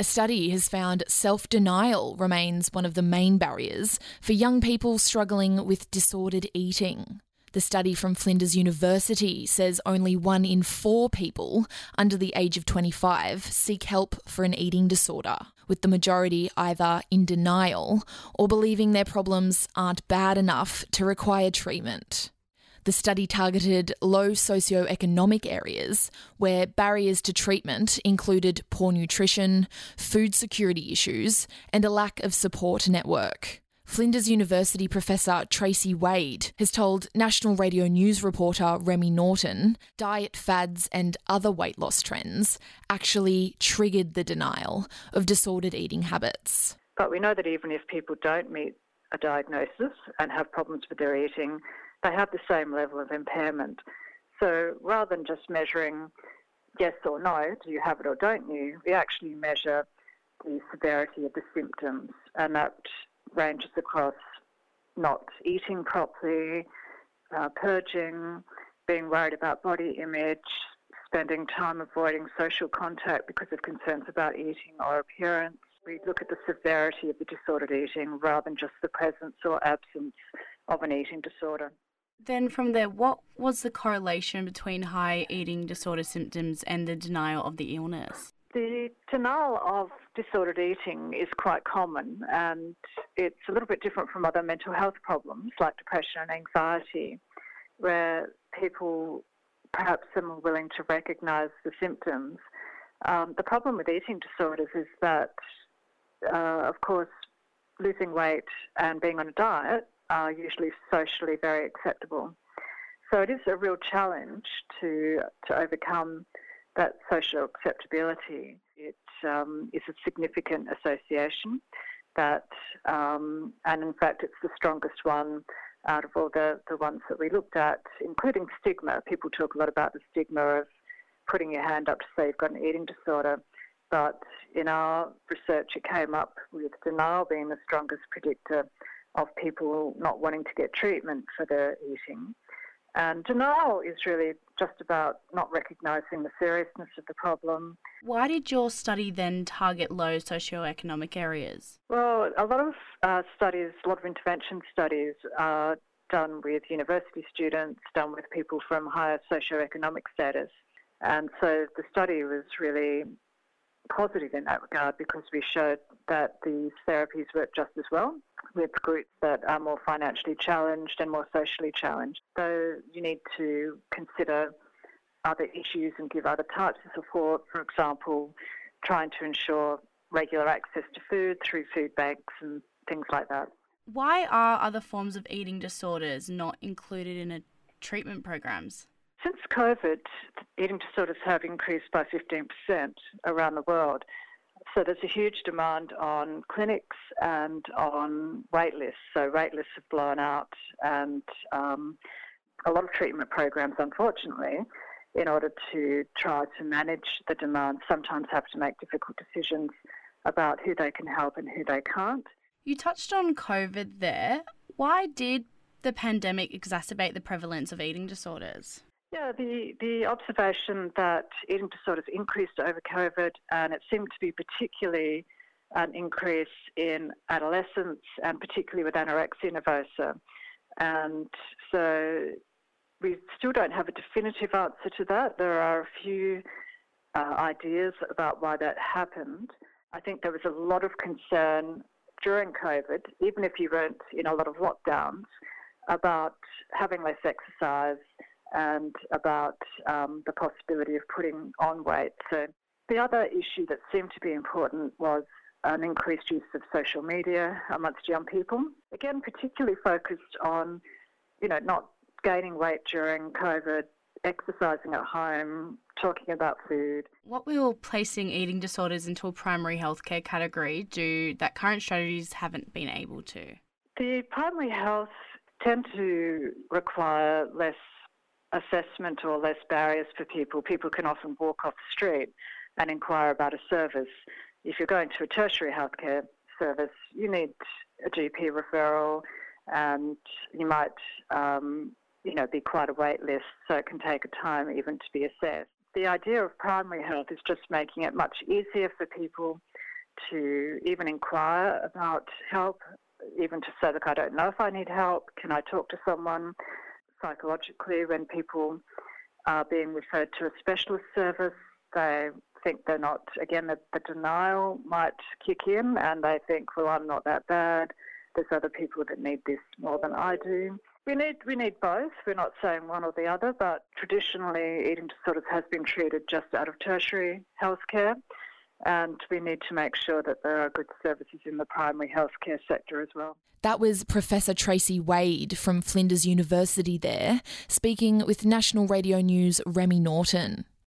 A study has found self denial remains one of the main barriers for young people struggling with disordered eating. The study from Flinders University says only one in four people under the age of 25 seek help for an eating disorder, with the majority either in denial or believing their problems aren't bad enough to require treatment. The study targeted low socioeconomic areas where barriers to treatment included poor nutrition, food security issues, and a lack of support network. Flinders University professor Tracey Wade has told National Radio News reporter Remy Norton diet fads and other weight loss trends actually triggered the denial of disordered eating habits. But we know that even if people don't meet a diagnosis and have problems with their eating, they have the same level of impairment. So rather than just measuring yes or no, do you have it or don't you, we actually measure the severity of the symptoms, and that ranges across not eating properly, uh, purging, being worried about body image, spending time avoiding social contact because of concerns about eating or appearance. We look at the severity of the disordered eating rather than just the presence or absence of an eating disorder. Then, from there, what was the correlation between high eating disorder symptoms and the denial of the illness? The denial of disordered eating is quite common and it's a little bit different from other mental health problems like depression and anxiety, where people perhaps are more willing to recognise the symptoms. Um, the problem with eating disorders is that, uh, of course, losing weight and being on a diet are usually socially very acceptable. So it is a real challenge to, to overcome that social acceptability. It um, is a significant association that, um, and in fact, it's the strongest one out of all the, the ones that we looked at, including stigma. People talk a lot about the stigma of putting your hand up to say you've got an eating disorder. But in our research, it came up with denial being the strongest predictor of people not wanting to get treatment for their eating. And denial is really just about not recognising the seriousness of the problem. Why did your study then target low socioeconomic areas? Well, a lot of uh, studies, a lot of intervention studies are done with university students, done with people from higher socioeconomic status. And so the study was really positive in that regard because we showed that these therapies work just as well with groups that are more financially challenged and more socially challenged. So you need to consider other issues and give other types of support, for example, trying to ensure regular access to food through food banks and things like that. Why are other forms of eating disorders not included in treatment programs? Since COVID, eating disorders have increased by 15% around the world. So there's a huge demand on clinics and on wait lists. So wait lists have blown out, and um, a lot of treatment programs, unfortunately, in order to try to manage the demand, sometimes have to make difficult decisions about who they can help and who they can't. You touched on COVID there. Why did the pandemic exacerbate the prevalence of eating disorders? Yeah, the, the observation that eating disorders increased over COVID, and it seemed to be particularly an increase in adolescents, and particularly with anorexia nervosa. And so we still don't have a definitive answer to that. There are a few uh, ideas about why that happened. I think there was a lot of concern during COVID, even if you weren't in a lot of lockdowns, about having less exercise and about um, the possibility of putting on weight. So the other issue that seemed to be important was an increased use of social media amongst young people. Again, particularly focused on, you know, not gaining weight during COVID, exercising at home, talking about food. What will placing eating disorders into a primary healthcare category do that current strategies haven't been able to? The primary health tend to require less assessment or less barriers for people. People can often walk off the street and inquire about a service. If you're going to a tertiary healthcare service, you need a GP referral and you might, um, you know, be quite a wait list, so it can take a time even to be assessed. The idea of primary health is just making it much easier for people to even inquire about help, even to say, look, I don't know if I need help. Can I talk to someone psychologically when people are being referred to a specialist service? They think they're not, again, the, the denial might kick in and they think, well, I'm not that bad. There's other people that need this more than I do. We need we need both. We're not saying one or the other, but traditionally eating disorders has been treated just out of tertiary healthcare, and we need to make sure that there are good services in the primary healthcare sector as well. That was Professor Tracey Wade from Flinders University there, speaking with National Radio News' Remy Norton.